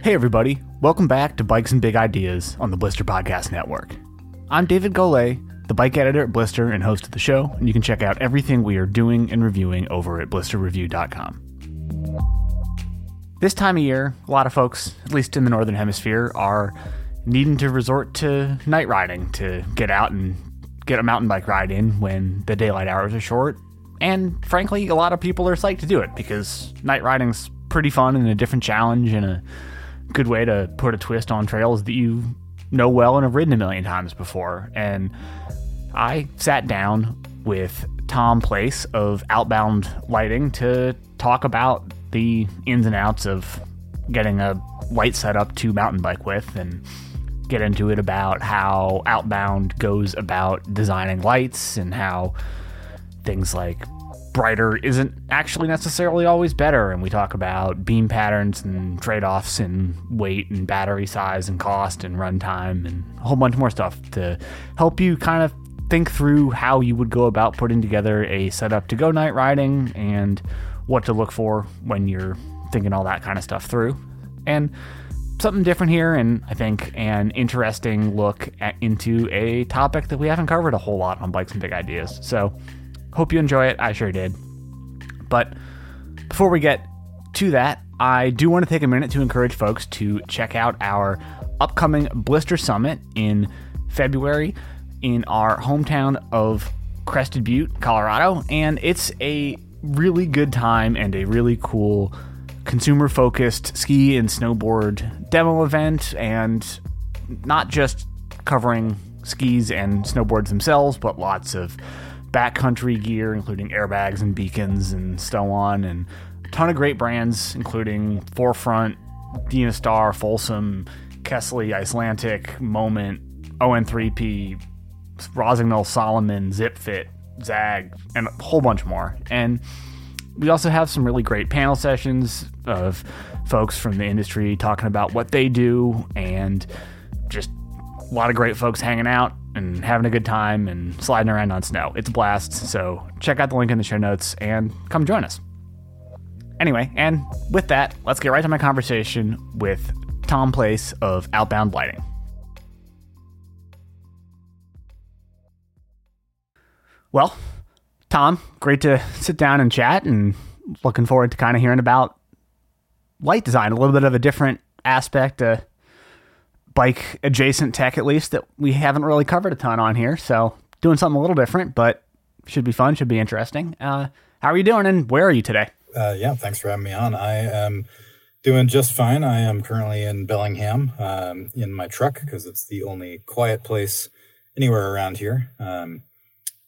Hey, everybody. Welcome back to Bikes and Big Ideas on the Blister Podcast Network. I'm David Golay, the bike editor at Blister and host of the show, and you can check out everything we are doing and reviewing over at blisterreview.com. This time of year, a lot of folks, at least in the Northern Hemisphere, are needing to resort to night riding to get out and get a mountain bike ride in when the daylight hours are short. And frankly, a lot of people are psyched to do it because night riding's pretty fun and a different challenge and a good way to put a twist on trails that you know well and have ridden a million times before. And I sat down with Tom Place of Outbound Lighting to talk about the ins and outs of getting a light setup to mountain bike with and get into it about how Outbound goes about designing lights and how things like brighter isn't actually necessarily always better. And we talk about beam patterns and trade offs and weight and battery size and cost and runtime and a whole bunch more stuff to help you kind of think through how you would go about putting together a setup to go night riding and what to look for when you're thinking all that kind of stuff through. And something different here, and I think an interesting look at, into a topic that we haven't covered a whole lot on Bikes and Big Ideas. So, Hope you enjoy it. I sure did. But before we get to that, I do want to take a minute to encourage folks to check out our upcoming Blister Summit in February in our hometown of Crested Butte, Colorado. And it's a really good time and a really cool consumer focused ski and snowboard demo event. And not just covering skis and snowboards themselves, but lots of backcountry gear, including airbags and beacons and so on, and a ton of great brands, including 4FRNT, Dynastar, Folsom, Kesley, Icelantic, Moment, ON3P, Rossignol, Salomon, ZipFit, Zag, and a whole bunch more. And we also have some really great panel sessions of folks from the industry talking about what they do and a lot of great folks hanging out and having a good time and sliding around on snow. It's a blast. So check out the link in the show notes and come join us. Anyway, and with that, let's get right to my conversation with Tom Place of Outbound Lighting. Well, Tom, great to sit down and chat and looking forward to kind of hearing about light design, a little bit of a different aspect, uh, bike adjacent tech at least that we haven't really covered a ton on here. So doing something a little different, but should be fun, should be interesting. Uh, how are you doing and where are you today? Uh, yeah, thanks for having me on. I am doing just fine. I am currently in Bellingham um, in my truck because it's the only quiet place anywhere around here. Um,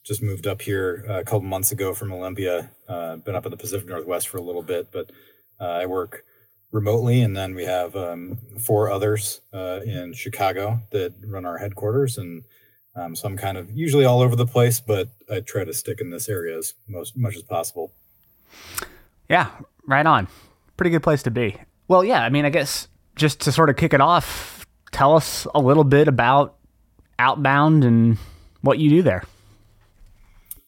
just moved up here a couple months ago from Olympia. Uh, been up in the Pacific Northwest for a little bit, but uh, I work remotely, and then we have um, four others uh, in Chicago that run our headquarters. And um, so I'm kind of usually all over the place, but I try to stick in this area as most much as possible. Yeah, right on. Pretty good place to be. Well, yeah, I mean, I guess just to sort of kick it off, tell us a little bit about Outbound and what you do there.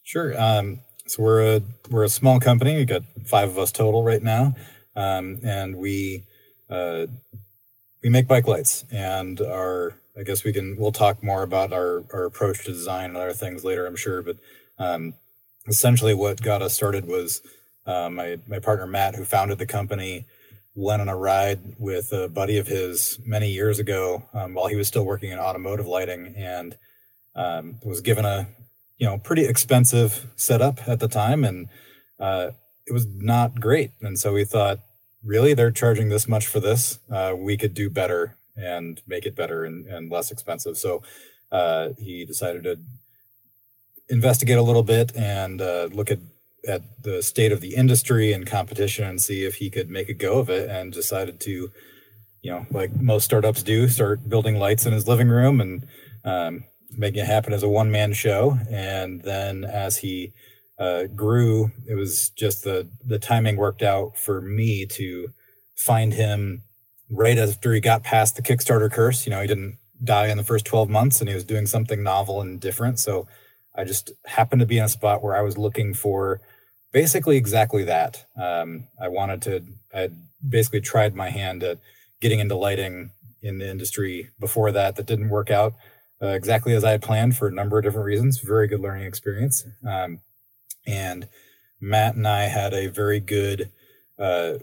Sure. Um, so we're a we're a small company. We got five of us total right now um, and we uh, we make bike lights and our I guess we can we'll talk more about our our approach to design and other things later I'm sure. But um, essentially what got us started was uh, my my partner Matt who founded the company went on a ride with a buddy of his many years ago um, while he was still working in automotive lighting and um, was given a you know pretty expensive setup at the time. And uh, it was not great. And so we thought, really, they're charging this much for this. Uh, we could do better and make it better and, and less expensive. So uh, he decided to investigate a little bit and uh, look at at the state of the industry and competition and see if he could make a go of it and decided to you know like most startups do start building lights in his living room and um, making it happen as a one-man show and then as he uh, grew, it was just the the timing worked out for me to find him right after he got past the Kickstarter curse. You know, he didn't die in the first 12 months and he was doing something novel and different. So I just happened to be in a spot where I was looking for basically exactly that. Um, I wanted to, I basically tried my hand at getting into lighting in the industry before that that didn't work out uh, exactly as I had planned for a number of different reasons. Very good learning experience. Um, and Matt and I had a very good uh,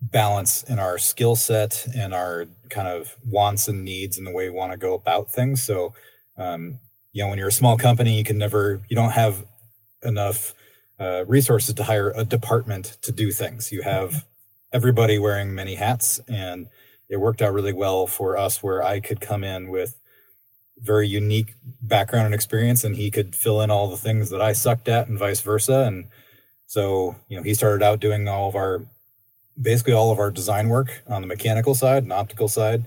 balance in our skill set and our kind of wants and needs and the way we want to go about things. So, um, you know, when you're a small company, you can never, you don't have enough uh, resources to hire a department to do things. You have everybody wearing many hats, and it worked out really well for us where I could come in with very unique background and experience, and he could fill in all the things that I sucked at, and vice versa. And so, you know, he started out doing all of our basically all of our design work on the mechanical side and optical side,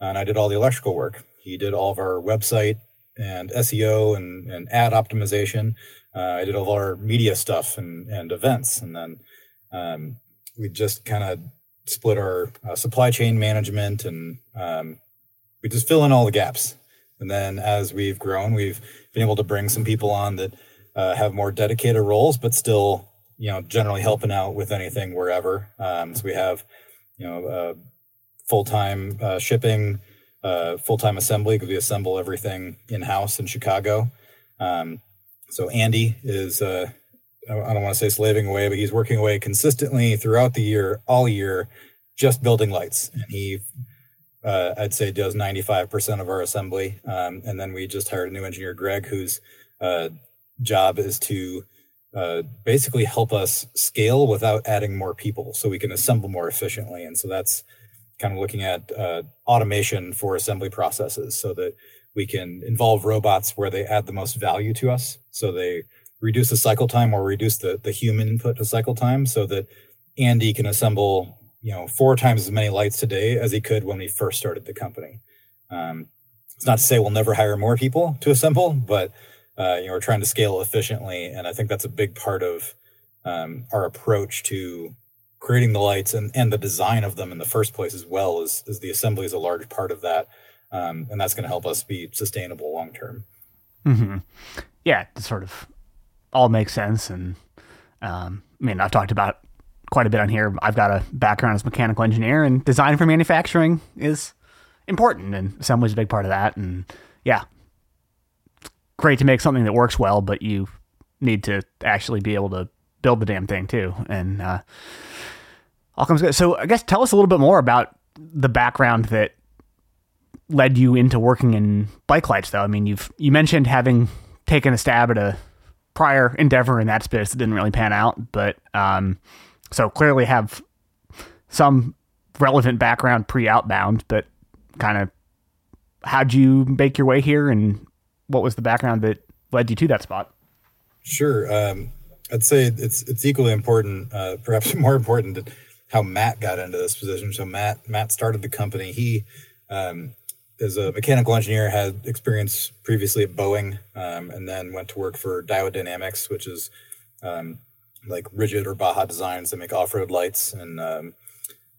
and I did all the electrical work. He did all of our website and SEO and, and ad optimization. Uh, I did all of our media stuff and, and events, and then um, we just kind of split our uh, supply chain management and um, we just fill in all the gaps. And then as we've grown, we've been able to bring some people on that uh, have more dedicated roles, but still you know, generally helping out with anything wherever. Um, so we have, you know, uh, full time uh, shipping, uh, full time assembly because we assemble everything in house in Chicago. Um, so Andy is, uh, I don't want to say slaving away, but he's working away consistently throughout the year, all year, just building lights. And he, uh, I'd say, does 95% of our assembly. Um, and then we just hired a new engineer, Greg, whose uh, job is to uh, basically help us scale without adding more people so we can assemble more efficiently. And so that's kind of looking at uh, automation for assembly processes so that we can involve robots where they add the most value to us. So they reduce the cycle time or reduce the, the human input to cycle time so that Andy can assemble, you know, four times as many lights today as he could when we first started the company. Um, it's not to say we'll never hire more people to assemble, but uh, you know, we're trying to scale efficiently, and I think that's a big part of um, our approach to creating the lights and, and the design of them in the first place as well as, as the assembly is a large part of that um, and that's going to help us be sustainable long term mm-hmm. yeah it sort of all makes sense and um, i mean i've talked about quite a bit on here i've got a background as a mechanical engineer and design for manufacturing is important and assembly is a big part of that and yeah great to make something that works well, but you need to actually be able to build the damn thing too. And uh, all comes good. So I guess tell us a little bit more about the background that led you into working in bike lights, though. I mean, you've you mentioned having taken a stab at a prior endeavor in that space that didn't really pan out, but um, so clearly have some relevant background pre outbound, but kind of how'd you make your way here and what was the background that led you to that spot? Sure. Um, I'd say it's it's equally important, uh, perhaps more important, how Matt got into this position. So Matt Matt started the company. He um, is a mechanical engineer, had experience previously at Boeing, um, and then went to work for Diode Dynamics, which is um, like rigid or Baja designs that make off-road lights and um,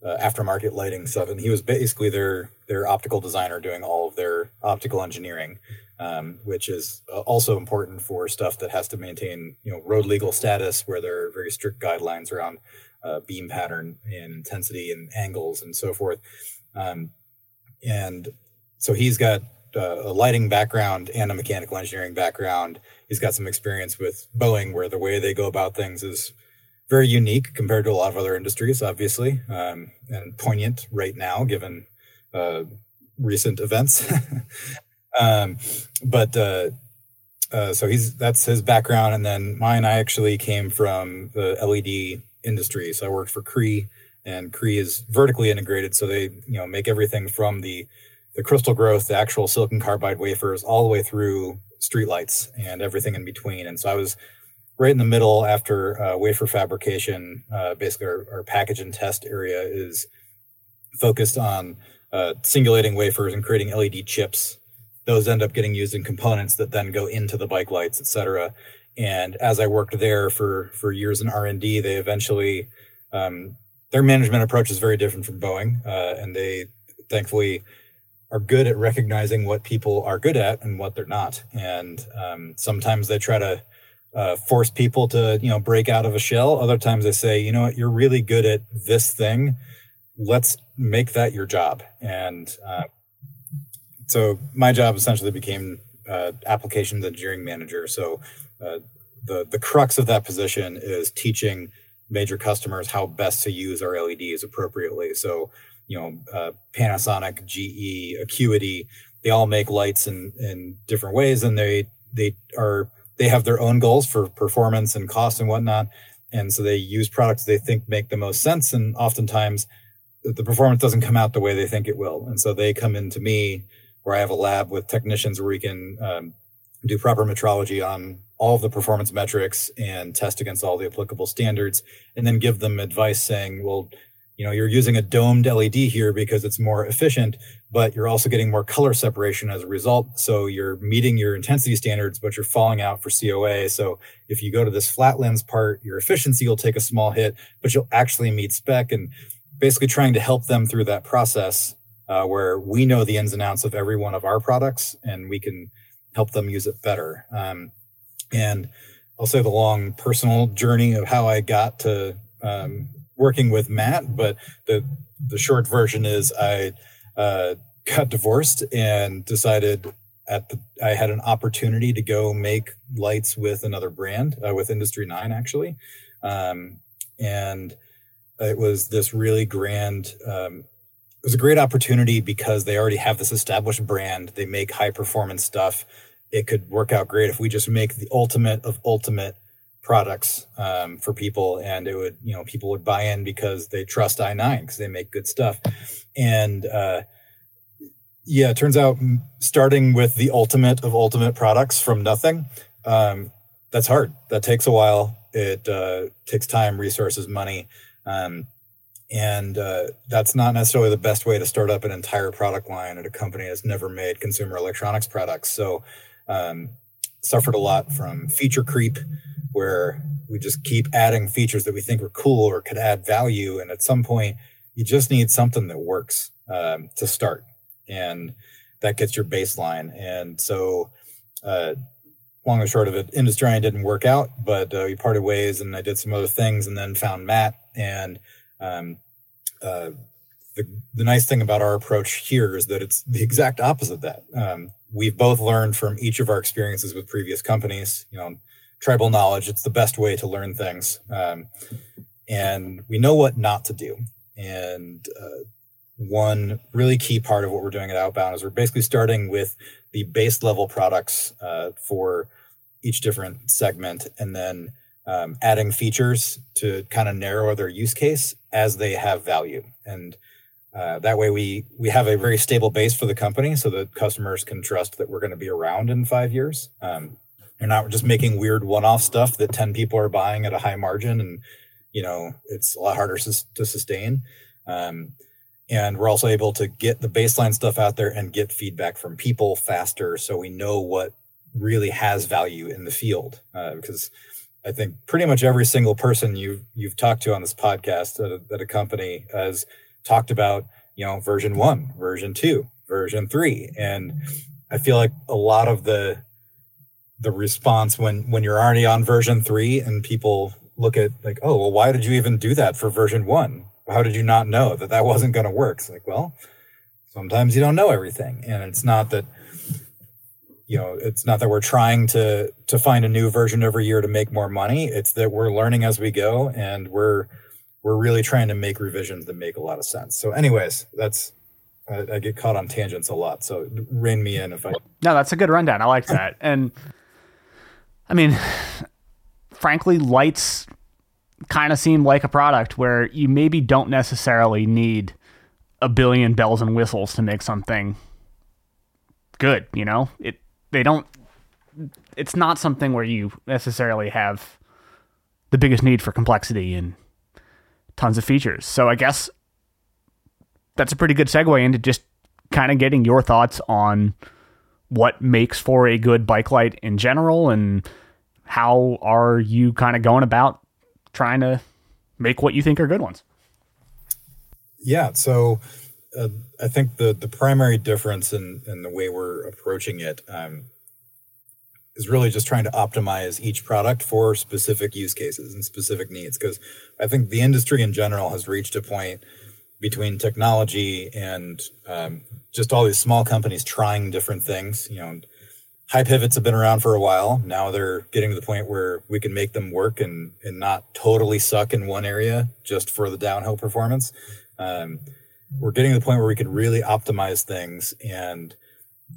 uh, aftermarket lighting stuff. And he was basically their their optical designer, doing all of their optical engineering um, which is uh, also important for stuff that has to maintain you know road legal status, where there are very strict guidelines around uh, beam pattern and intensity and angles and so forth. Um, and so he's got uh, a lighting background and a mechanical engineering background. He's got some experience with Boeing, where the way they go about things is very unique compared to a lot of other industries, obviously, um, and poignant right now given uh, recent events. Um, but uh, uh, so he's that's his background, and then mine. I actually came from the LED industry, so I worked for Cree, and Cree is vertically integrated, so they you know make everything from the the crystal growth, the actual silicon carbide wafers, all the way through streetlights and everything in between. And so I was right in the middle after uh, wafer fabrication. Uh, basically, our, our, package and test area is focused on uh, singulating wafers and creating LED chips those end up getting used in components that then go into the bike lights, et cetera. And as I worked there for for years in R and D, they eventually um, their management approach is very different from Boeing, uh, and they thankfully are good at recognizing what people are good at and what they're not. And um, sometimes they try to uh, force people to you know break out of a shell. Other times they say, you know what, you're really good at this thing let's make that your job. And uh, so my job essentially became uh, applications engineering manager. So uh, the the crux of that position is teaching major customers how best to use our LEDs appropriately. So you know, uh, Panasonic, GE, Acuity, they all make lights in in different ways, and they they are they have their own goals for performance and cost and whatnot. And so they use products they think make the most sense. And oftentimes the performance doesn't come out the way they think it will. And so they come into me where I have a lab with technicians where we can um, do proper metrology on all of the performance metrics and test against all the applicable standards and then give them advice saying, well, you know, you're using a domed LED here because it's more efficient, but you're also getting more color separation as a result. So you're meeting your intensity standards, but you're falling out for COA. So if you go to this flat lens part, your efficiency will take a small hit, but you'll actually meet spec and basically trying to help them through that process uh, where we know the ins and outs of every one of our products and we can help them use it better. Um, and I'll say the long personal journey of how I got to um, working with Matt, but the the short version is I uh, got divorced and decided at the I had an opportunity to go make lights with another brand uh, with Industry Nine actually, um, and it was this really grand. Um, it was a great opportunity because they already have this established brand. They make high performance stuff. It could work out great if we just make the ultimate of ultimate products um, for people and it would you know people would buy in because they trust i9 because they make good stuff. And uh, yeah it turns out starting with the ultimate of ultimate products from nothing um, that's hard. That takes a while. It uh, takes time resources money um, and uh, that's not necessarily the best way to start up an entire product line at a company that's never made consumer electronics products. So um, suffered a lot from feature creep where we just keep adding features that we think are cool or could add value. And at some point, you just need something that works um, to start. And that gets your baseline. And so, uh, long and short of it, Industry didn't work out, but uh, we parted ways and I did some other things and then found Matt. And um, uh, the, the nice thing about our approach here is that it's the exact opposite of that. Um, we've both learned from each of our experiences with previous companies. You know, tribal knowledge. It's the best way to learn things. Um, and we know what not to do. And uh, one really key part of what we're doing at Outbound is we're basically starting with the base level products uh, for each different segment and then um, adding features to kind of narrow their use case as they have value. And uh, that way we we have a very stable base for the company so that customers can trust that we're going to be around in five years. Um, you're not just making weird one-off stuff that 10 people are buying at a high margin and, you know, it's a lot harder to sustain. Um, and we're also able to get the baseline stuff out there and get feedback from people faster so we know what really has value in the field. Uh, because I think pretty much every single person you've, you've talked to on this podcast at a, at a company has talked about, you know, version one, version two, version three. And I feel like a lot of the the response when when you're already on version three and people look at like, oh, well, why did you even do that for version one? How did you not know that that wasn't going to work? It's like, well, sometimes you don't know everything, and it's not that you know it's not that we're trying to to find a new version every year to make more money it's that we're learning as we go and we're we're really trying to make revisions that make a lot of sense. So anyways that's I, I get caught on tangents a lot. So rein me in if i no that's a good rundown. I like that. And I mean, frankly, lights kind of seem like a product where you maybe don't necessarily need a billion bells and whistles to make something good, you know? It they don't it's not something where you necessarily have the biggest need for complexity and tons of features. So I guess that's a pretty good segue into just kind of getting your thoughts on what makes for a good bike light in general and how are you kind of going about trying to make what you think are good ones? Yeah, so uh, I think the the primary difference in in the way we're approaching it um, is really just trying to optimize each product for specific use cases and specific needs. Because I think the industry in general has reached a point between technology and um, just all these small companies trying different things. You know, high pivots have been around for a while. Now they're getting to the point where we can make them work and and not totally suck in one area just for the downhill performance. Um, we're getting to the point where we can really optimize things and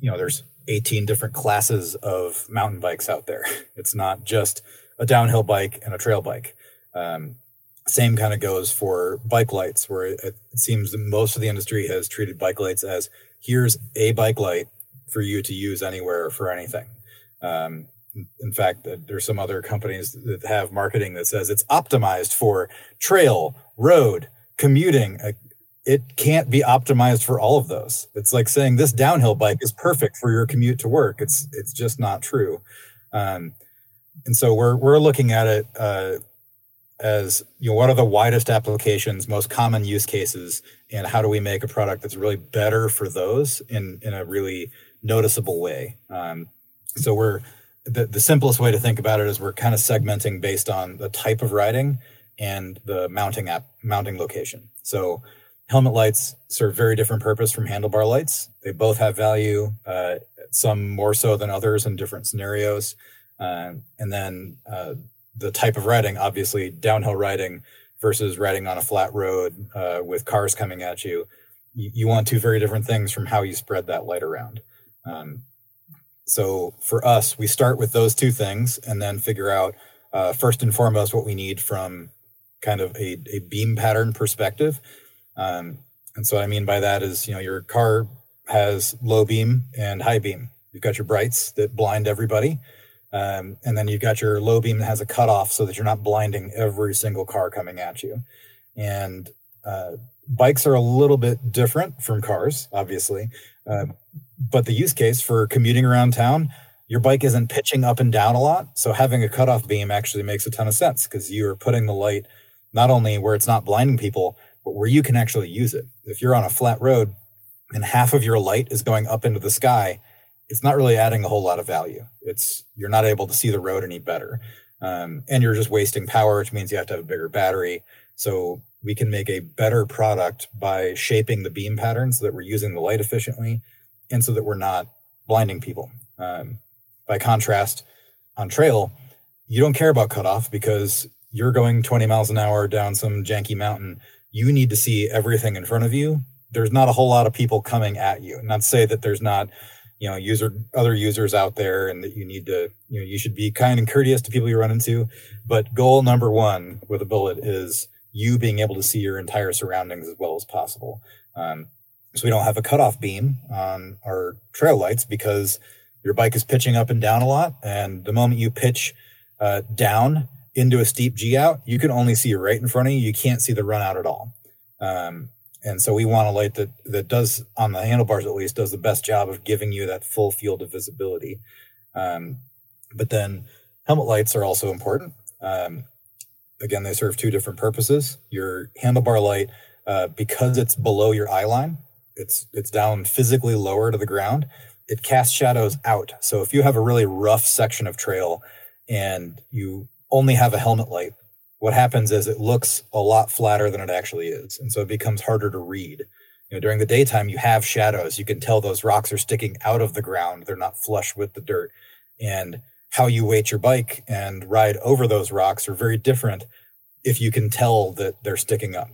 you know there's 18 different classes of mountain bikes out there. It's not just a downhill bike and a trail bike. Um, same kind of goes for bike lights where it, it seems most of the industry has treated bike lights as here's a bike light for you to use anywhere for anything. Um, in fact there's some other companies that have marketing that says it's optimized for trail road commuting it can't be optimized for all of those. It's like saying this downhill bike is perfect for your commute to work. It's it's just not true. Um, and so we're we're looking at it uh, as you know what are the widest applications, most common use cases, and how do we make a product that's really better for those in in a really noticeable way. Um, so we're the, the simplest way to think about it is we're kind of segmenting based on the type of riding and the mounting app mounting location. So helmet lights serve very different purpose from handlebar lights. They both have value, uh, some more so than others in different scenarios. Uh, and then uh, the type of riding, obviously, downhill riding versus riding on a flat road uh, with cars coming at you. you. want two very different things from how you spread that light around. Um, so for us, we start with those two things and then figure out uh, first and foremost what we need from kind of a, a beam pattern perspective um, and so what I mean by that is, you know, your car has low beam and high beam. You've got your brights that blind everybody. Um, and then you've got your low beam that has a cutoff so that you're not blinding every single car coming at you. And uh, bikes are a little bit different from cars, obviously. Uh, but the use case for commuting around town, your bike isn't pitching up and down a lot. So having a cutoff beam actually makes a ton of sense because you're putting the light not only where it's not blinding people, but where you can actually use it. If you're on a flat road and half of your light is going up into the sky, it's not really adding a whole lot of value. It's you're not able to see the road any better, um, and you're just wasting power, which means you have to have a bigger battery. So we can make a better product by shaping the beam pattern so that we're using the light efficiently, and so that we're not blinding people. Um, by contrast, on trail, you don't care about cutoff because you're going 20 miles an hour down some janky mountain you need to see everything in front of you. There's not a whole lot of people coming at you. Not to say that there's not, you know, user other users out there and that you need to, you know, you should be kind and courteous to people you run into. But goal number one with a bullet is you being able to see your entire surroundings as well as possible. Um, so we don't have a cutoff beam on our trail lights because your bike is pitching up and down a lot. And the moment you pitch uh, down, into a steep G out, you can only see right in front of you. You can't see the run out at all. Um, and so we want a light that that does on the handlebars at least does the best job of giving you that full field of visibility. Um, but then helmet lights are also important. Um, again, they serve two different purposes. Your handlebar light, uh, because it's below your eye line, it's it's down physically lower to the ground. It casts shadows out. So if you have a really rough section of trail and you only have a helmet light, what happens is it looks a lot flatter than it actually is. And so it becomes harder to read. You know, during the daytime, you have shadows. You can tell those rocks are sticking out of the ground. They're not flush with the dirt. And how you weight your bike and ride over those rocks are very different if you can tell that they're sticking up.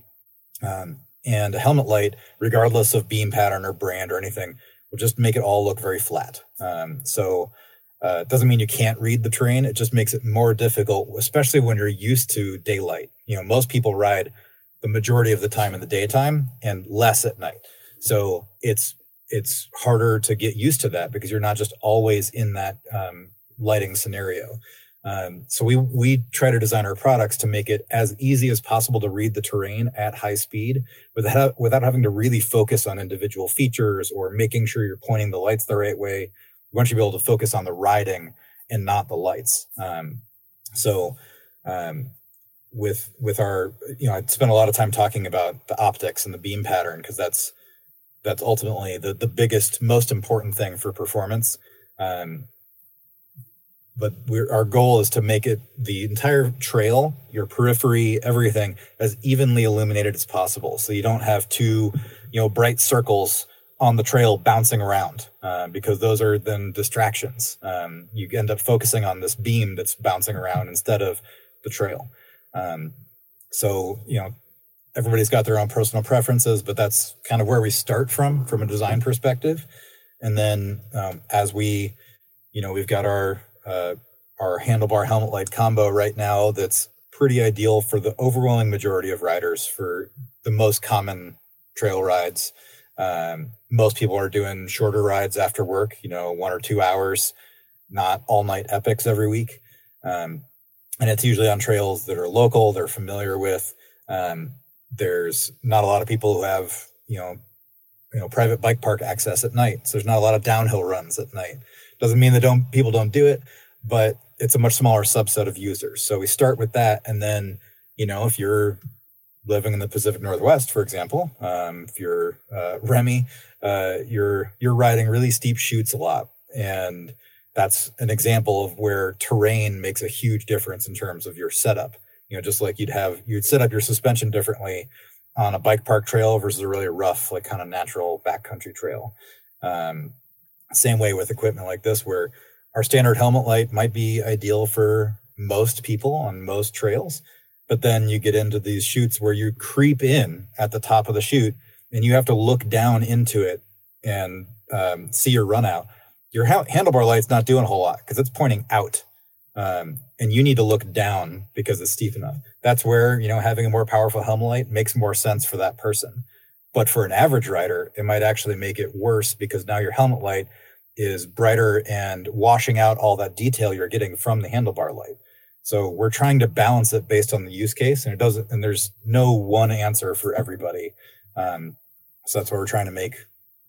Um, and a helmet light, regardless of beam pattern or brand or anything, will just make it all look very flat. Um, so uh, it doesn't mean you can't read the terrain. It just makes it more difficult, especially when you're used to daylight. You know, most people ride the majority of the time in the daytime and less at night. So it's it's harder to get used to that because you're not just always in that um, lighting scenario. Um, so we we try to design our products to make it as easy as possible to read the terrain at high speed without without having to really focus on individual features or making sure you're pointing the lights the right way we want you to be able to focus on the riding and not the lights. Um, so um, with with our you know I spent a lot of time talking about the optics and the beam pattern because that's that's ultimately the the biggest most important thing for performance. Um, but we're our goal is to make it the entire trail, your periphery, everything as evenly illuminated as possible. So you don't have two, you know, bright circles on the trail bouncing around uh, because those are then distractions. Um, you end up focusing on this beam that's bouncing around instead of the trail. Um, so you know, everybody's got their own personal preferences, but that's kind of where we start from from a design perspective. And then um, as we, you know, we've got our uh, our handlebar helmet light combo right now that's pretty ideal for the overwhelming majority of riders for the most common trail rides. Um, most people are doing shorter rides after work, you know, one or two hours, not all night epics every week. Um, and it's usually on trails that are local, they're familiar with. Um, there's not a lot of people who have, you know, you know, private bike park access at night. So there's not a lot of downhill runs at night. Doesn't mean that don't people don't do it, but it's a much smaller subset of users. So we start with that, and then you know if you're living in the Pacific Northwest, for example, um, if you're uh, Remy, uh, you're you're riding really steep chutes a lot, and that's an example of where terrain makes a huge difference in terms of your setup. You know, just like you'd have you'd set up your suspension differently on a bike park trail versus a really rough, like kind of natural backcountry trail. Um, same way with equipment like this, where our standard helmet light might be ideal for most people on most trails. But then you get into these chutes where you creep in at the top of the chute and you have to look down into it and um, see your run out. Your ha- handlebar light's not doing a whole lot because it's pointing out. Um, and you need to look down because it's steep enough. That's where, you know, having a more powerful helmet light makes more sense for that person. But for an average rider, it might actually make it worse because now your helmet light is brighter and washing out all that detail you're getting from the handlebar light. So we're trying to balance it based on the use case, and it doesn't. And there's no one answer for everybody. Um, so that's why we're trying to make,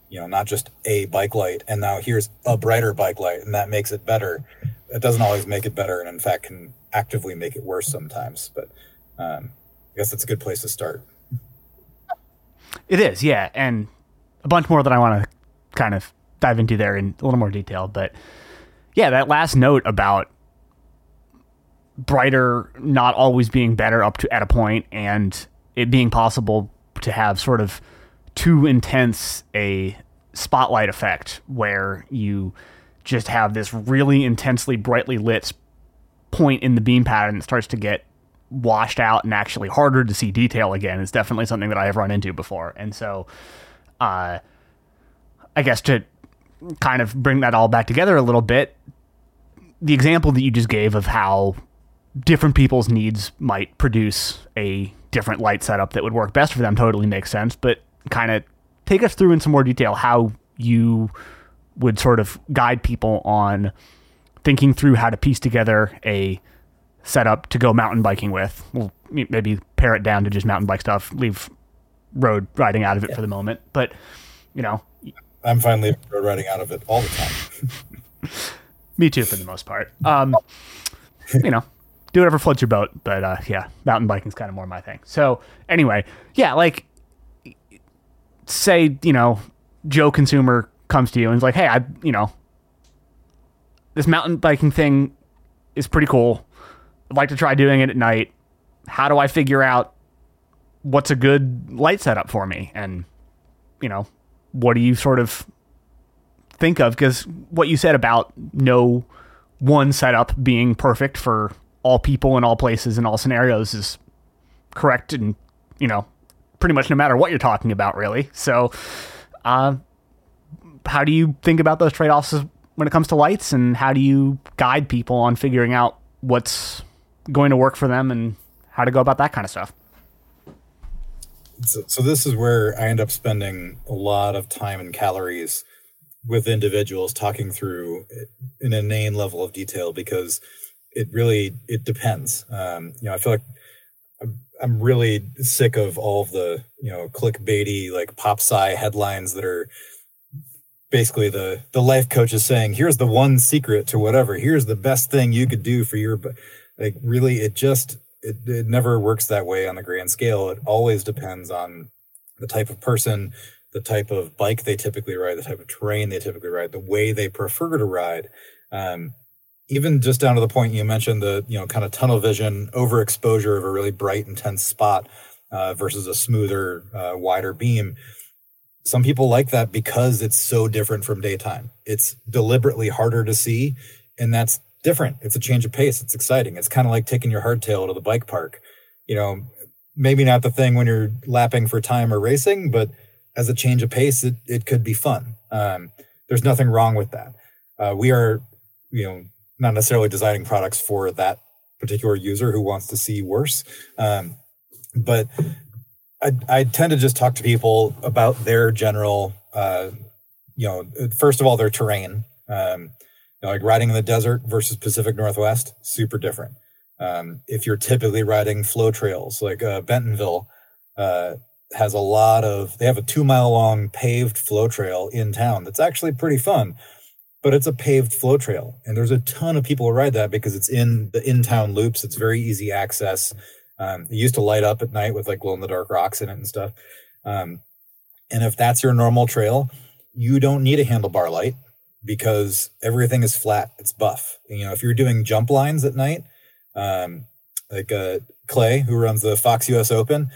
you know, not just a bike light, and now here's a brighter bike light, and that makes it better. It doesn't always make it better, and in fact, can actively make it worse sometimes. But um, I guess that's a good place to start. It is, yeah, and a bunch more that I want to kind of dive into there in a little more detail. But yeah, that last note about brighter not always being better up to at a point and it being possible to have sort of too intense a spotlight effect where you just have this really intensely brightly lit point in the beam pattern that starts to get washed out and actually harder to see detail again is definitely something that I have run into before. And so uh I guess to kind of bring that all back together a little bit, the example that you just gave of how different people's needs might produce a different light setup that would work best for them totally makes sense. But kind of take us through in some more detail how you would sort of guide people on thinking through how to piece together a setup to go mountain biking with. We'll maybe pare it down to just mountain bike stuff, leave road riding out of it yeah. for the moment. But, you know, I'm finally road riding out of it all the time. Me too, for the most part. Um, you know, do whatever floats your boat. But uh, yeah, mountain biking is kind of more my thing. So anyway, yeah, like say you know Joe consumer comes to you and is like, hey, I you know this mountain biking thing is pretty cool. I'd like to try doing it at night. How do I figure out what's a good light setup for me? And you know, what do you sort of think of? Because what you said about no one setup being perfect for all people in all places in all scenarios is correct and you know pretty much no matter what you're talking about really. So uh, how do you think about those trade-offs when it comes to lights? And how do you guide people on figuring out what's going to work for them and how to go about that kind of stuff? So, so this is where I end up spending a lot of time and calories with individuals talking through an inane level of detail because it really it depends. Um, you know, I feel like I'm, I'm really sick of all of the you know clickbaity like pop sci headlines that are basically the the life coach is saying here's the one secret to whatever here's the best thing you could do for your like really it just it, it never works that way on the grand scale. It always depends on the type of person, the type of bike they typically ride, the type of terrain they typically ride, the way they prefer to ride. Um, even just down to the point you mentioned the you know kind of tunnel vision overexposure of a really bright intense spot uh, versus a smoother uh, wider beam. Some people like that because it's so different from daytime. It's deliberately harder to see and that's different. It's a change of pace. It's exciting. It's kind of like taking your hardtail to the bike park. You know maybe not the thing when you're lapping for time or racing but as a change of pace it, it could be fun. Um, there's nothing wrong with that. Uh, we are you know not necessarily designing products for that particular user who wants to see worse. Um, but I, I, tend to just talk to people about their general, uh, you know, first of all, their terrain. Um, you know, like riding in the desert versus Pacific Northwest, super different. Um, if you're typically riding flow trails, like uh, Bentonville uh, has a lot of, they have a two mile long paved flow trail in town that's actually pretty fun but it's a paved flow trail. And there's a ton of people who ride that because it's in the in-town loops. It's very easy access. Um, it used to light up at night with like glow in the dark rocks in it and stuff. Um, and if that's your normal trail you don't need a handlebar light because everything is flat. It's buff. You know if you're doing jump lines at night um, like uh, clay who runs the fox us open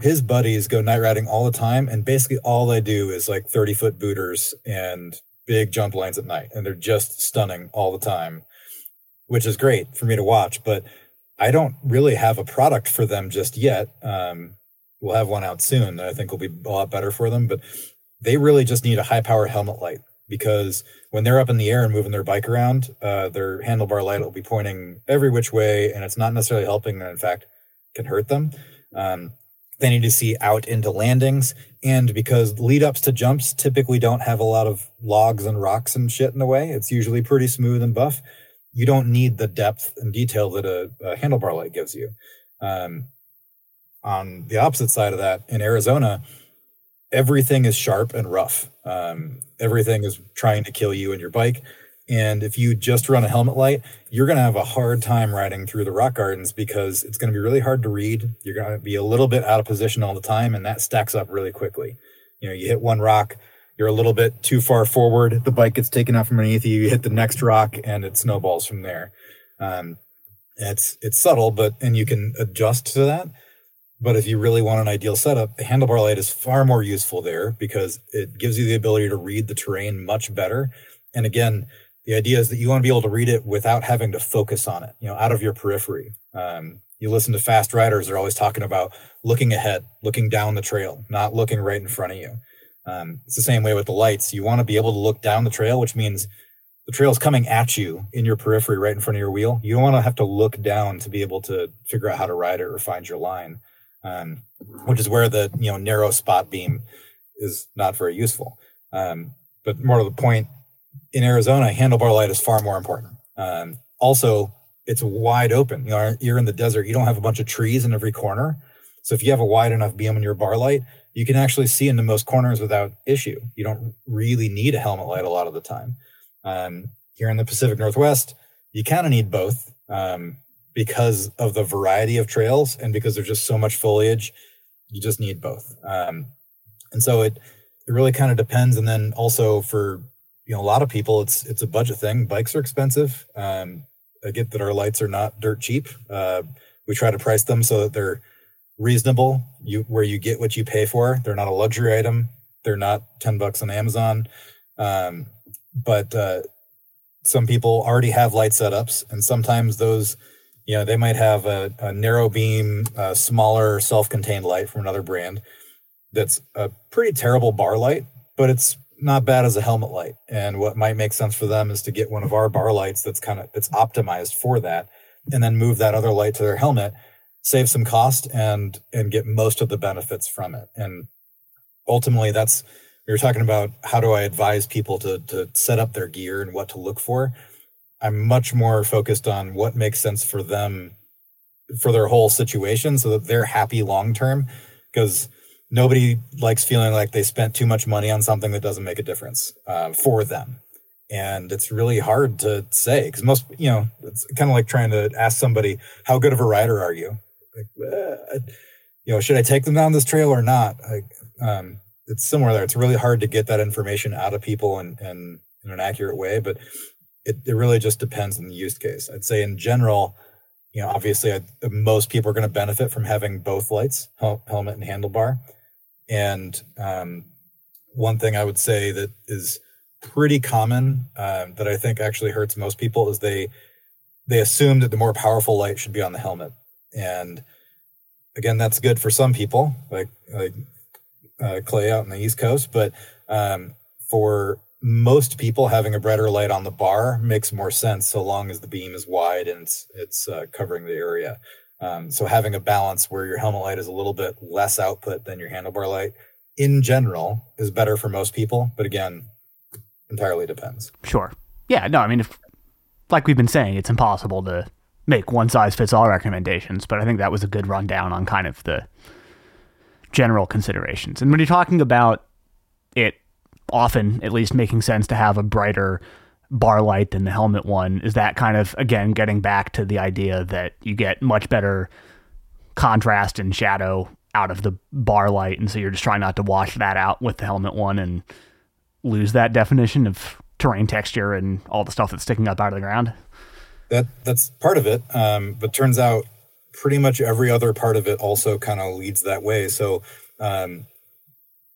his buddies go night riding all the time. And basically all they do is like 30 foot booters and big jump lines at night and they're just stunning all the time, which is great for me to watch. But I don't really have a product for them just yet. Um, we'll have one out soon that I think will be a lot better for them. But they really just need a high power helmet light because when they're up in the air and moving their bike around, uh, their handlebar light will be pointing every which way, and it's not necessarily helping and In fact, can hurt them. Um, they need to see out into landings. And because lead ups to jumps typically don't have a lot of logs and rocks and shit in the way, it's usually pretty smooth and buff. You don't need the depth and detail that a, a handlebar light gives you. Um, on the opposite side of that, in Arizona, everything is sharp and rough. Um, everything is trying to kill you and your bike. And if you just run a helmet light, you're going to have a hard time riding through the rock gardens because it's going to be really hard to read. You're going to be a little bit out of position all the time, and that stacks up really quickly. You know, you hit one rock, you're a little bit too far forward, the bike gets taken out from underneath you, you hit the next rock, and it snowballs from there. Um, it's it's subtle, but and you can adjust to that. But if you really want an ideal setup, the handlebar light is far more useful there because it gives you the ability to read the terrain much better. And again, the idea is that you want to be able to read it without having to focus on it, you know, out of your periphery. Um, you listen to fast riders, they're always talking about looking ahead, looking down the trail, not looking right in front of you. Um, it's the same way with the lights. You want to be able to look down the trail, which means the trail's coming at you in your periphery right in front of your wheel. You don't want to have to look down to be able to figure out how to ride it or find your line, um, which is where the you know narrow spot beam is not very useful. Um, but more to the point, in Arizona, handlebar light is far more important. Um, also, it's wide open. You know, you're in the desert. You don't have a bunch of trees in every corner. So if you have a wide enough beam in your bar light, you can actually see into most corners without issue. You don't really need a helmet light a lot of the time. Um, here in the Pacific Northwest, you kind of need both um, because of the variety of trails and because there's just so much foliage. You just need both. Um, and so it it really kind of depends. And then also for you know a lot of people it's it's a budget thing. Bikes are expensive. Um, i get that our lights are not dirt cheap. Uh, we try to price them so that they're reasonable. You where you get what you pay for. They're not a luxury item. They're not 10 bucks on amazon. Um, but uh, some people already have light setups and sometimes those you know they might have a, a narrow beam a smaller self-contained light from another brand that's a pretty terrible bar light but it's not bad as a helmet light. And what might make sense for them is to get one of our bar lights that's kind of it's optimized for that, and then move that other light to their helmet, save some cost, and and get most of the benefits from it. And ultimately, that's we were talking about how do I advise people to to set up their gear and what to look for. I'm much more focused on what makes sense for them for their whole situation so that they're happy long term because nobody likes feeling like they spent too much money on something that doesn't make a difference uh, for them. And it's really hard to say because most, you know, it's kind of like trying to ask somebody, how good of a rider are you? Like, you know, should I take them down this trail or not? Like, um, it's similar there. It's really hard to get that information out of people and, and in an accurate way. But it, it really just depends on the use case. I'd say in general, you know, obviously I, most people are going to benefit from having both lights, hel- helmet and handlebar. And um, one thing I would say that is pretty common uh, that I think actually hurts most people is they they assume that the more powerful light should be on the helmet. And again, that's good for some people, like like uh, Clay out on the East Coast, but um, for most people, having a brighter light on the bar makes more sense so long as the beam is wide and it's it's uh, covering the area. Um, so having a balance where your helmet light is a little bit less output than your handlebar light, in general, is better for most people. But again, entirely depends. Sure. Yeah. No. I mean, if like we've been saying, it's impossible to make one size fits all recommendations. But I think that was a good rundown on kind of the general considerations. And when you're talking about it often at least making sense to have a brighter bar light than the helmet one, is that kind of again getting back to the idea that you get much better contrast and shadow out of the bar light and so you're just trying not to wash that out with the helmet one and lose that definition of terrain texture and all the stuff that's sticking up out of the ground that that's part of it um, but turns out pretty much every other part of it also kind of leads that way. So, um,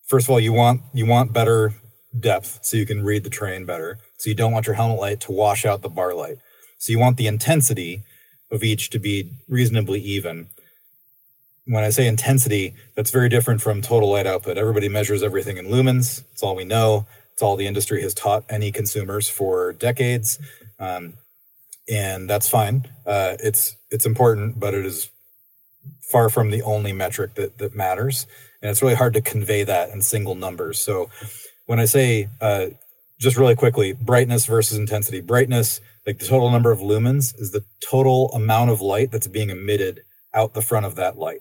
first of all, you want you want better depth so you can read the terrain better. So you don't want your helmet light to wash out the bar light. So you want the intensity of each to be reasonably even. When I say intensity, that's very different from total light output. Everybody measures everything in lumens. It's all we know. It's all the industry has taught any consumers for decades. Um, and that's fine. Uh, it's it's important, but it is far from the only metric that that matters, and it's really hard to convey that in single numbers. So, when I say uh, just really quickly, brightness versus intensity, brightness, like the total number of lumens, is the total amount of light that's being emitted out the front of that light.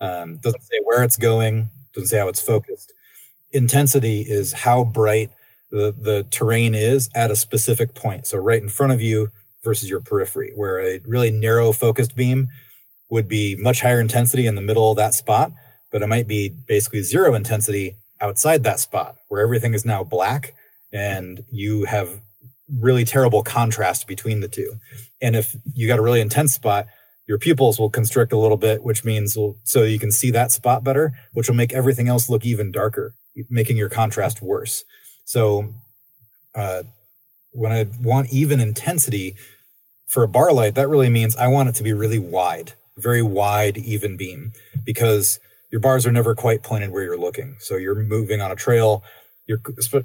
Um, doesn't say where it's going, doesn't say how it's focused. Intensity is how bright the, the terrain is at a specific point. So right in front of you, versus your periphery, where a really narrow focused beam would be much higher intensity in the middle of that spot, but it might be basically zero intensity outside that spot where everything is now black and you have really terrible contrast between the two. And if you got a really intense spot, your pupils will constrict a little bit, which means will, so you can see that spot better, which will make everything else look even darker, making your contrast worse. So, uh, when I want even intensity for a bar light, that really means I want it to be really wide, very wide, even beam, because your bars are never quite pointed where you're looking. So you're moving on a trail, you're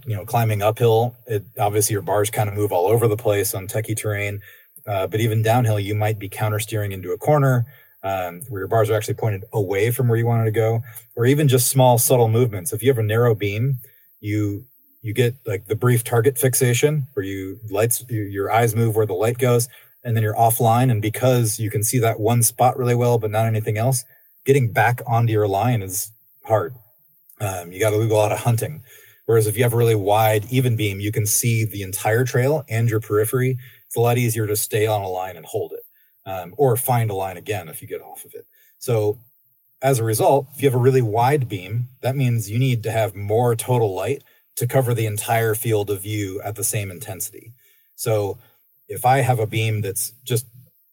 you know climbing uphill. It, obviously, your bars kind of move all over the place on techie terrain, uh, but even downhill, you might be counter steering into a corner. Um, where your bars are actually pointed away from where you wanted to go, or even just small subtle movements. If you have a narrow beam, you you get like the brief target fixation where you lights your eyes move where the light goes and then you're offline and because you can see that one spot really well but not anything else getting back onto your line is hard um, you got to do a lot of hunting whereas if you have a really wide even beam you can see the entire trail and your periphery it's a lot easier to stay on a line and hold it um, or find a line again if you get off of it so as a result if you have a really wide beam that means you need to have more total light to cover the entire field of view at the same intensity. So if I have a beam that's just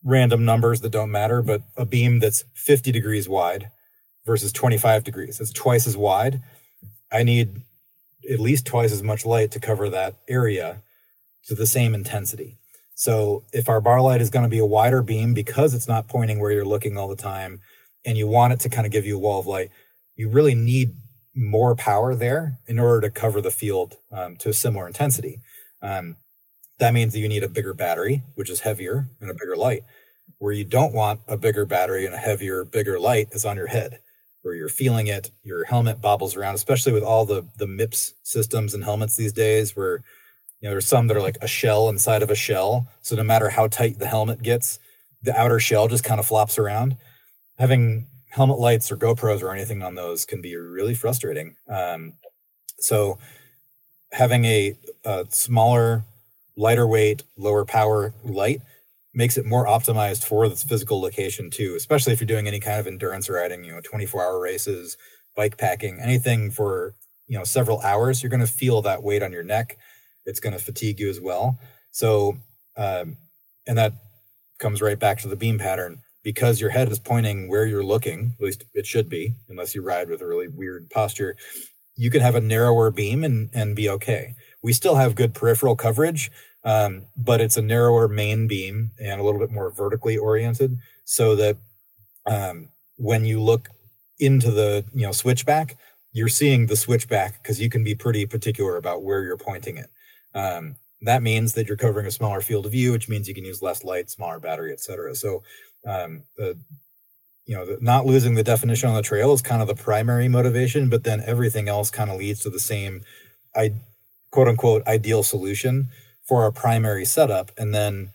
random numbers that don't matter, but a beam that's 50 degrees wide versus 25 degrees, it's twice as wide. I need at least twice as much light to cover that area to the same intensity. So if our bar light is going to be a wider beam because it's not pointing where you're looking all the time and you want it to kind of give you a wall of light, you really need more power there in order to cover the field um, to a similar intensity. Um, that means that you need a bigger battery, which is heavier and a bigger light. Where you don't want a bigger battery and a heavier, bigger light is on your head, where you're feeling it, your helmet bobbles around, especially with all the the MIPS systems and helmets these days, where you know there's some that are like a shell inside of a shell. So no matter how tight the helmet gets, the outer shell just kind of flops around. Having helmet lights or GoPros or anything on those can be really frustrating. Um, so having a, a, smaller, lighter weight, lower power light makes it more optimized for this physical location too, especially if you're doing any kind of endurance riding, you know, 24 hour races, bike packing, anything for, you know, several hours, you're going to feel that weight on your neck. It's going to fatigue you as well. So, um, and that comes right back to the beam pattern because your head is pointing where you're looking, at least it should be, unless you ride with a really weird posture. You can have a narrower beam and, and be okay. We still have good peripheral coverage, um, but it's a narrower main beam and a little bit more vertically oriented so that um, when you look into the you know switchback, you're seeing the switchback because you can be pretty particular about where you're pointing it. Um, that means that you're covering a smaller field of view, which means you can use less light, smaller battery, etc. So um, the you know not losing the definition on the trail is kind of the primary motivation, but then everything else kind of leads to the same, I quote unquote ideal solution for our primary setup, and then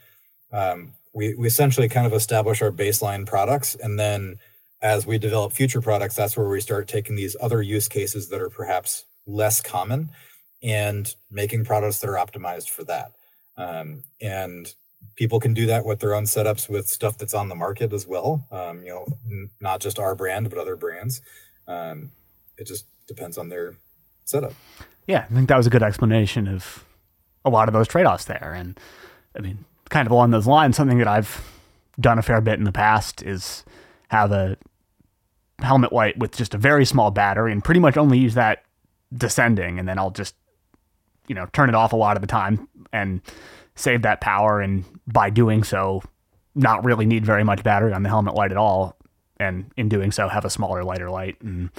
um, we we essentially kind of establish our baseline products, and then as we develop future products, that's where we start taking these other use cases that are perhaps less common and making products that are optimized for that. Um, and people can do that with their own setups with stuff that's on the market as well. Um, you know, n- not just our brand, but other brands. Um, it just depends on their setup. Yeah, I think that was a good explanation of a lot of those trade offs there. And I mean, kind of along those lines, something that I've done a fair bit in the past is have a helmet light with just a very small battery and pretty much only use that descending. And then I'll just, you know, turn it off a lot of the time and save that power. And by doing so, not really need very much battery on the helmet light at all. And in doing so, have a smaller, lighter light. And,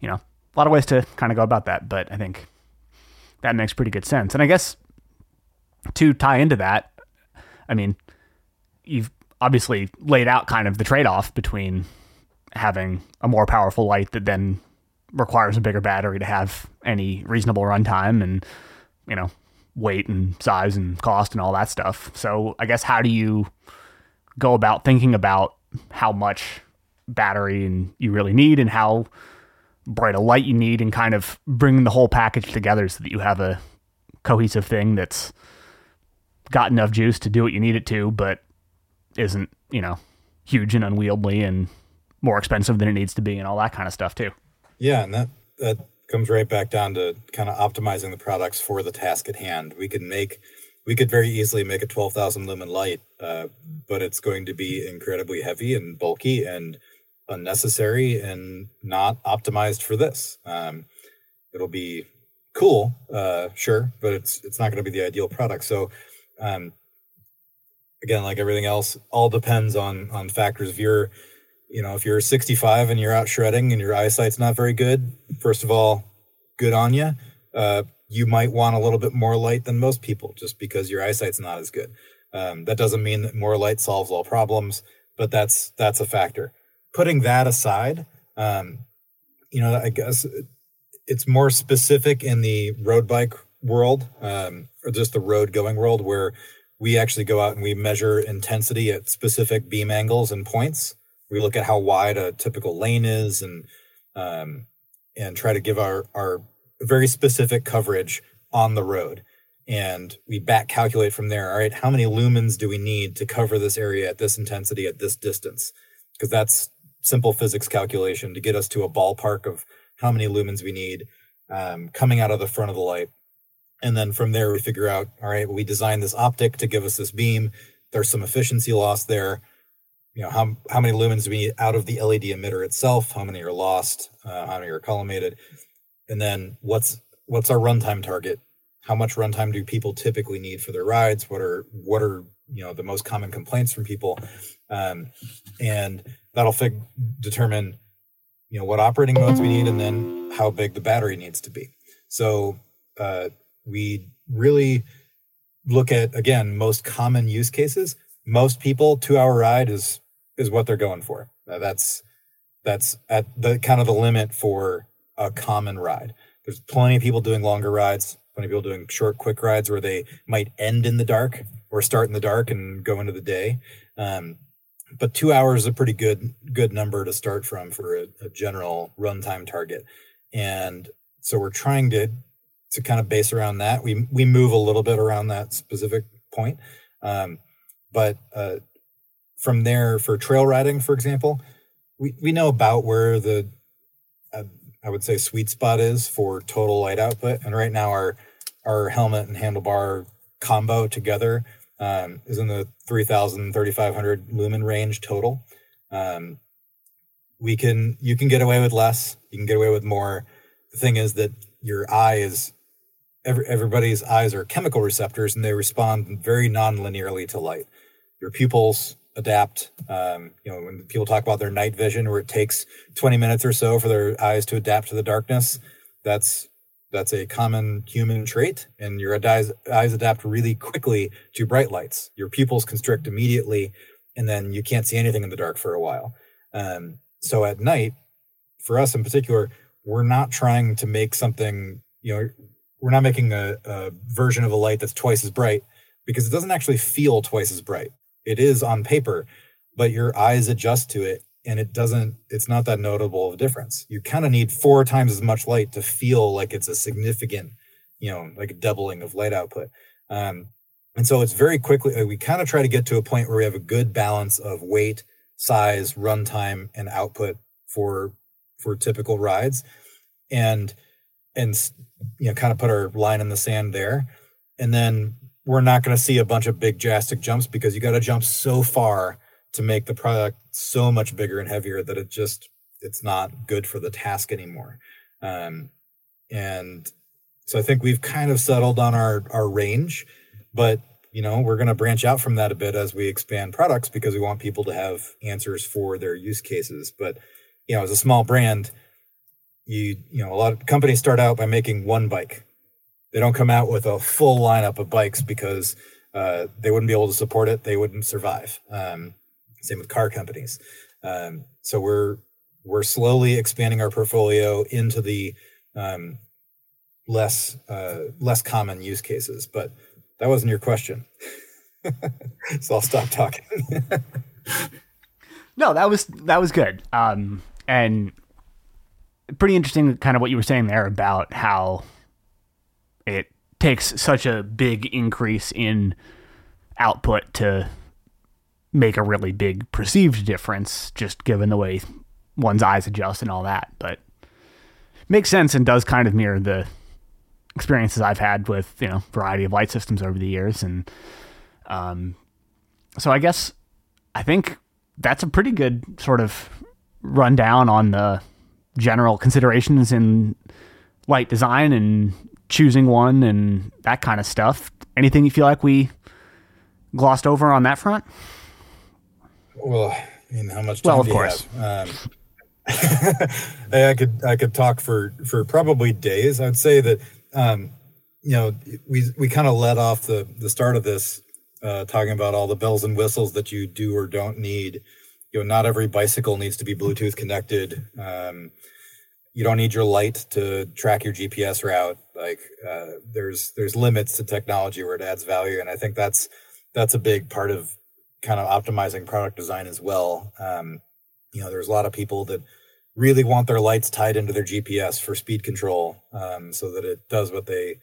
you know, a lot of ways to kind of go about that. But I think that makes pretty good sense. And I guess to tie into that, I mean, you've obviously laid out kind of the trade off between having a more powerful light that then requires a bigger battery to have any reasonable runtime and, you know, weight and size and cost and all that stuff. So I guess how do you go about thinking about how much battery and you really need and how bright a light you need and kind of bringing the whole package together so that you have a cohesive thing that's got enough juice to do what you need it to, but isn't, you know, huge and unwieldy and more expensive than it needs to be and all that kind of stuff too. Yeah, and that that comes right back down to kind of optimizing the products for the task at hand. We could make we could very easily make a 12,000 lumen light, uh, but it's going to be incredibly heavy and bulky and unnecessary and not optimized for this. Um, it'll be cool, uh, sure, but it's it's not going to be the ideal product. So um, again, like everything else, all depends on on factors. If you're you know, if you're 65 and you're out shredding and your eyesight's not very good, first of all, good on you. Uh, you might want a little bit more light than most people just because your eyesight's not as good. Um, that doesn't mean that more light solves all problems, but that's that's a factor. Putting that aside, um, you know, I guess it's more specific in the road bike world um, or just the road going world where we actually go out and we measure intensity at specific beam angles and points. We look at how wide a typical lane is and um, and try to give our our very specific coverage on the road. And we back calculate from there all right how many lumens do we need to cover this area at this intensity at this distance? Because that's simple physics calculation to get us to a ballpark of how many lumens we need um, coming out of the front of the light and then from there we figure out all right we designed this optic to give us this beam there's some efficiency loss there you know how how many lumens do we need out of the LED emitter itself? How many are lost? Uh, how many are collimated? And then what's what's our runtime target? How much runtime do people typically need for their rides? What are what are you know the most common complaints from people? Um, and that'll fig- determine you know what operating modes we need, and then how big the battery needs to be. So uh, we really look at again most common use cases most people two hour ride is is what they're going for. Uh, that's that's at the kind of the limit for a common ride. There's plenty of people doing longer rides, plenty of people doing short, quick rides where they might end in the dark or start in the dark and go into the day. Um, but two hours is a pretty good good number to start from for a, a general runtime target. And so we're trying to to kind of base around that. We we move a little bit around that specific point. Um, but uh, from there, for trail riding, for example, we, we know about where the uh, I would say sweet spot is for total light output. And right now, our our helmet and handlebar combo together um, is in the 3000 3500 lumen range total um, we can you can get away with less you can get away with more the thing is that your eye is every, everybody's eyes are chemical receptors and they respond very non-linearly to light. Your pupils adapt um, you know when people talk about their night vision where it takes 20 minutes or so for their eyes to adapt to the darkness that's that's a common human trait and your eyes, eyes adapt really quickly to bright lights. Your pupils constrict immediately and then you can't see anything in the dark for a while. Um, so at night for us in particular we're not trying to make something you know we're not making a, a version of a light that's twice as bright because it doesn't actually feel twice as bright. It is on paper, but your eyes adjust to it and it doesn't it's not that notable of a difference. You kind of need four times as much light to feel like it's a significant you know like doubling of light output. Um, and so it's very quickly we kind of try to get to a point where we have a good balance of weight size runtime and output for for typical rides. And and you know kind of put our line in the sand there. And then we're not going to see a bunch of big drastic jumps because you got to jump so far to make the product so much bigger and heavier that it just it's not good for the task anymore. Um, and so i think we've kind of settled on our our range but you know we're going to branch out from that a bit as we expand products because we want people to have answers for their use cases. But you know as a small brand you you know a lot of companies start out by making one bike they don't come out with a full lineup of bikes because uh, they wouldn't be able to support it. They wouldn't survive. Um, same with car companies. Um, so we're we're slowly expanding our portfolio into the um, less uh, less common use cases. But that wasn't your question, so I'll stop talking. no, that was that was good, um, and pretty interesting. Kind of what you were saying there about how it takes such a big increase in output to make a really big perceived difference just given the way one's eyes adjust and all that but makes sense and does kind of mirror the experiences I've had with you know variety of light systems over the years and um so I guess I think that's a pretty good sort of rundown on the general considerations in light design and choosing one and that kind of stuff. Anything you feel like we glossed over on that front? Well, I mean, how much time well, of do course. Um, I could I could talk for for probably days. I'd say that um, you know we we kind of let off the the start of this uh, talking about all the bells and whistles that you do or don't need. You know, not every bicycle needs to be Bluetooth connected. Um, you don't need your light to track your GPS route. Like uh, there's there's limits to technology where it adds value, and I think that's that's a big part of kind of optimizing product design as well. Um, you know, there's a lot of people that really want their lights tied into their GPS for speed control, um, so that it does what they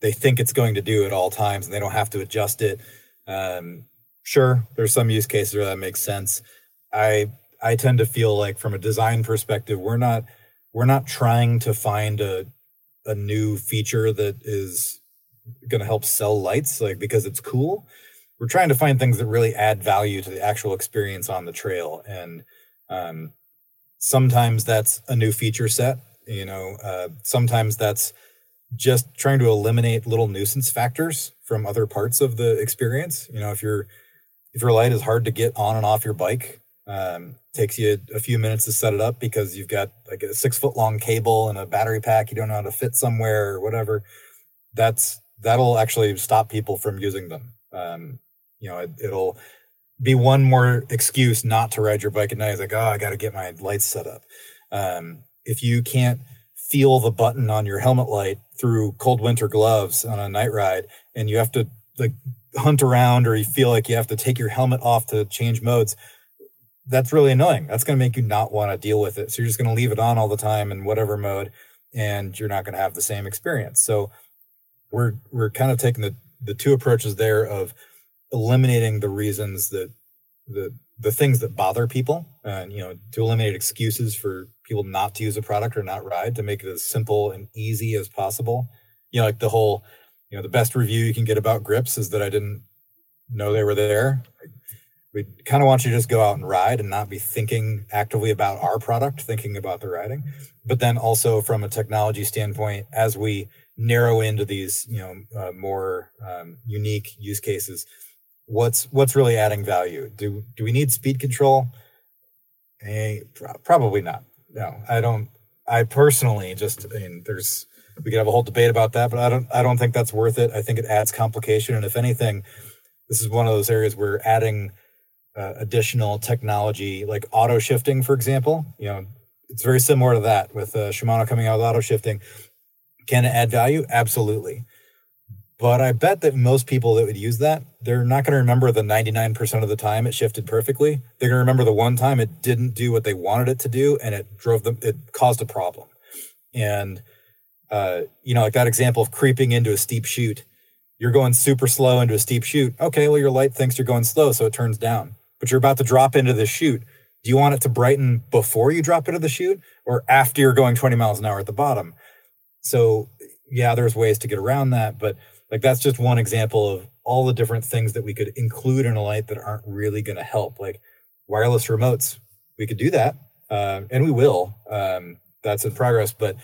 they think it's going to do at all times, and they don't have to adjust it. Um, sure, there's some use cases where that makes sense. I I tend to feel like from a design perspective, we're not we're not trying to find a a new feature that is going to help sell lights like because it's cool. We're trying to find things that really add value to the actual experience on the trail and um, sometimes that's a new feature set you know uh, sometimes that's just trying to eliminate little nuisance factors from other parts of the experience. You know if your if your light is hard to get on and off your bike um, takes you a few minutes to set it up because you've got like a six foot long cable and a battery pack you don't know how to fit somewhere or whatever. That's that'll actually stop people from using them. Um, you know, it, it'll be one more excuse not to ride your bike at night. It's like, oh, I got to get my lights set up. Um, if you can't feel the button on your helmet light through cold winter gloves on a night ride, and you have to like hunt around, or you feel like you have to take your helmet off to change modes, that's really annoying. That's going to make you not want to deal with it. So you're just going to leave it on all the time in whatever mode, and you're not going to have the same experience. So we're we're kind of taking the the two approaches there of eliminating the reasons that the the things that bother people, and you know, to eliminate excuses for people not to use a product or not ride, to make it as simple and easy as possible. You know, like the whole you know the best review you can get about grips is that I didn't know they were there. We kind of want you to just go out and ride and not be thinking actively about our product, thinking about the riding. But then also from a technology standpoint, as we narrow into these, you know, uh, more um, unique use cases, what's what's really adding value? Do do we need speed control? Eh, probably not. No, I don't. I personally just, I mean, there's we could have a whole debate about that, but I don't I don't think that's worth it. I think it adds complication, and if anything, this is one of those areas where adding uh, additional technology like auto shifting, for example, you know, it's very similar to that with uh, Shimano coming out with auto shifting. Can it add value? Absolutely. But I bet that most people that would use that, they're not going to remember the 99% of the time it shifted perfectly. They're going to remember the one time it didn't do what they wanted it to do and it drove them, it caused a problem. And, uh, you know, like that example of creeping into a steep chute, you're going super slow into a steep chute. Okay, well, your light thinks you're going slow, so it turns down. But you're about to drop into the chute. Do you want it to brighten before you drop into the chute or after you're going 20 miles an hour at the bottom? So, yeah, there's ways to get around that, but like that's just one example of all the different things that we could include in a light that aren't really going to help. Like wireless remotes, we could do that, uh, and we will. Um, that's in progress, but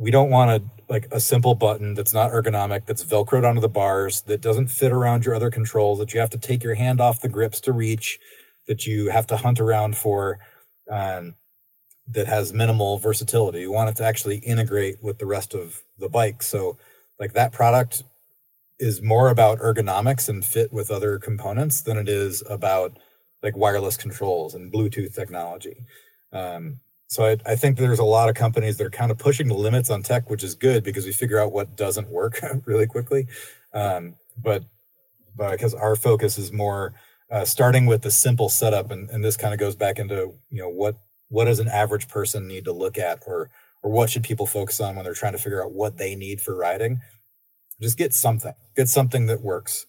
we don't want a like a simple button that's not ergonomic, that's velcroed onto the bars, that doesn't fit around your other controls, that you have to take your hand off the grips to reach, that you have to hunt around for. Um, that has minimal versatility. You want it to actually integrate with the rest of the bike. So, like that product is more about ergonomics and fit with other components than it is about like wireless controls and Bluetooth technology. Um, so I, I, think there's a lot of companies that are kind of pushing the limits on tech, which is good because we figure out what doesn't work really quickly. Um, but because our focus is more uh, starting with the simple setup, and, and this kind of goes back into you know what what does an average person need to look at, or or what should people focus on when they're trying to figure out what they need for riding? Just get something get something that works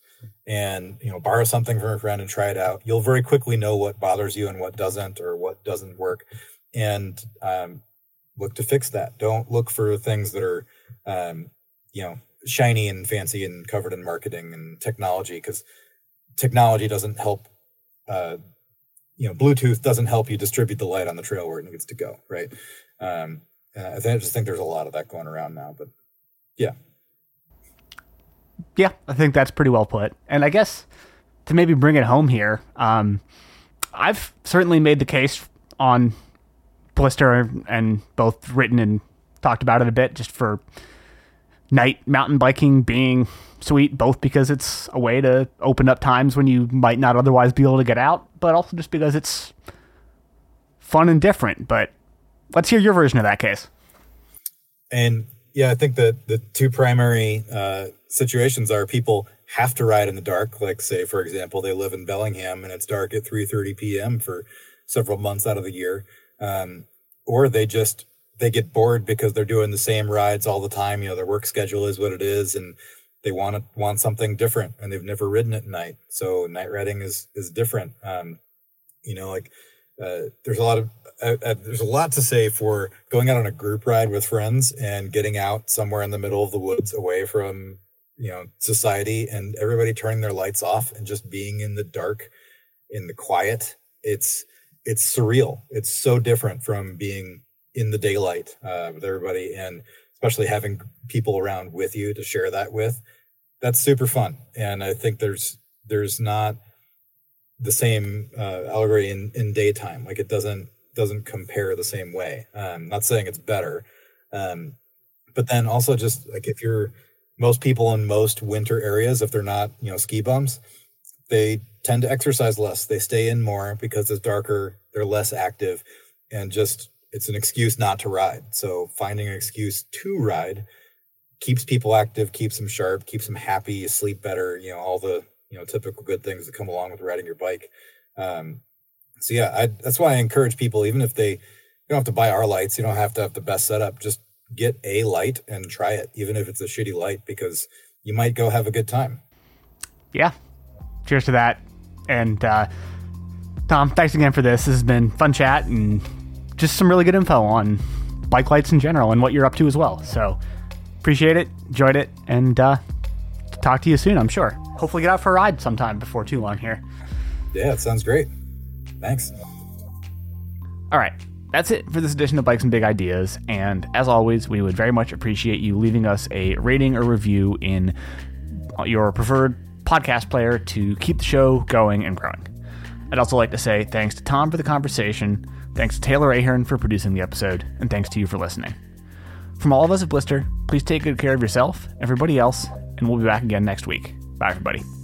and you know borrow something from a friend and try it out. You'll very quickly know what bothers you and what doesn't or what doesn't work and um, look to fix that. Don't look for things that are um, you know shiny and fancy and covered in marketing and technology because technology doesn't help uh, you know bluetooth doesn't help you distribute the light on the trail where it needs to go right? Um, i just think there's a lot of that going around now but yeah. Yeah, I think that's pretty well put. And I guess to maybe bring it home here, um, I've certainly made the case on Blister and both written and talked about it a bit just for night mountain biking being sweet, both because it's a way to open up times when you might not otherwise be able to get out, but also just because it's fun and different. But let's hear your version of that case. And yeah, I think that the two primary uh, situations are people have to ride in the dark. Like, say, for example, they live in Bellingham and it's dark at 3:30 p.m. for several months out of the year, um, or they just they get bored because they're doing the same rides all the time. You know, their work schedule is what it is, and they want to want something different, and they've never ridden at night. So night riding is is different. Um, you know, like uh, there's a lot of uh, uh, there's a lot to say for going out on a group ride with friends and getting out somewhere in the middle of the woods away from you know society and everybody turning their lights off and just being in the dark in the quiet it's it's surreal it's so different from being in the daylight uh, with everybody and especially having people around with you to share that with that's super fun and i think there's there's not the same uh, allegory in, in daytime. Like it doesn't doesn't compare the same way. Um, not saying it's better, um, but then also just like if you're most people in most winter areas, if they're not you know ski bums, they tend to exercise less. They stay in more because it's darker. They're less active, and just it's an excuse not to ride. So finding an excuse to ride keeps people active, keeps them sharp, keeps them happy, you sleep better. You know all the you know typical good things that come along with riding your bike. Um, so yeah, I, that's why I encourage people, even if they you don't have to buy our lights, you don't have to have the best setup. Just get a light and try it, even if it's a shitty light, because you might go have a good time. Yeah, cheers to that. And uh, Tom, thanks again for this. This has been fun chat and just some really good info on bike lights in general and what you're up to as well. So appreciate it, enjoyed it, and uh, talk to you soon, I'm sure. Hopefully, get out for a ride sometime before too long here. Yeah, it sounds great. Thanks. All right. That's it for this edition of Bikes and Big Ideas. And as always, we would very much appreciate you leaving us a rating or review in your preferred podcast player to keep the show going and growing. I'd also like to say thanks to Tom for the conversation, thanks to Taylor Ahern for producing the episode, and thanks to you for listening. From all of us at Blister, please take good care of yourself, everybody else, and we'll be back again next week. Bye, everybody.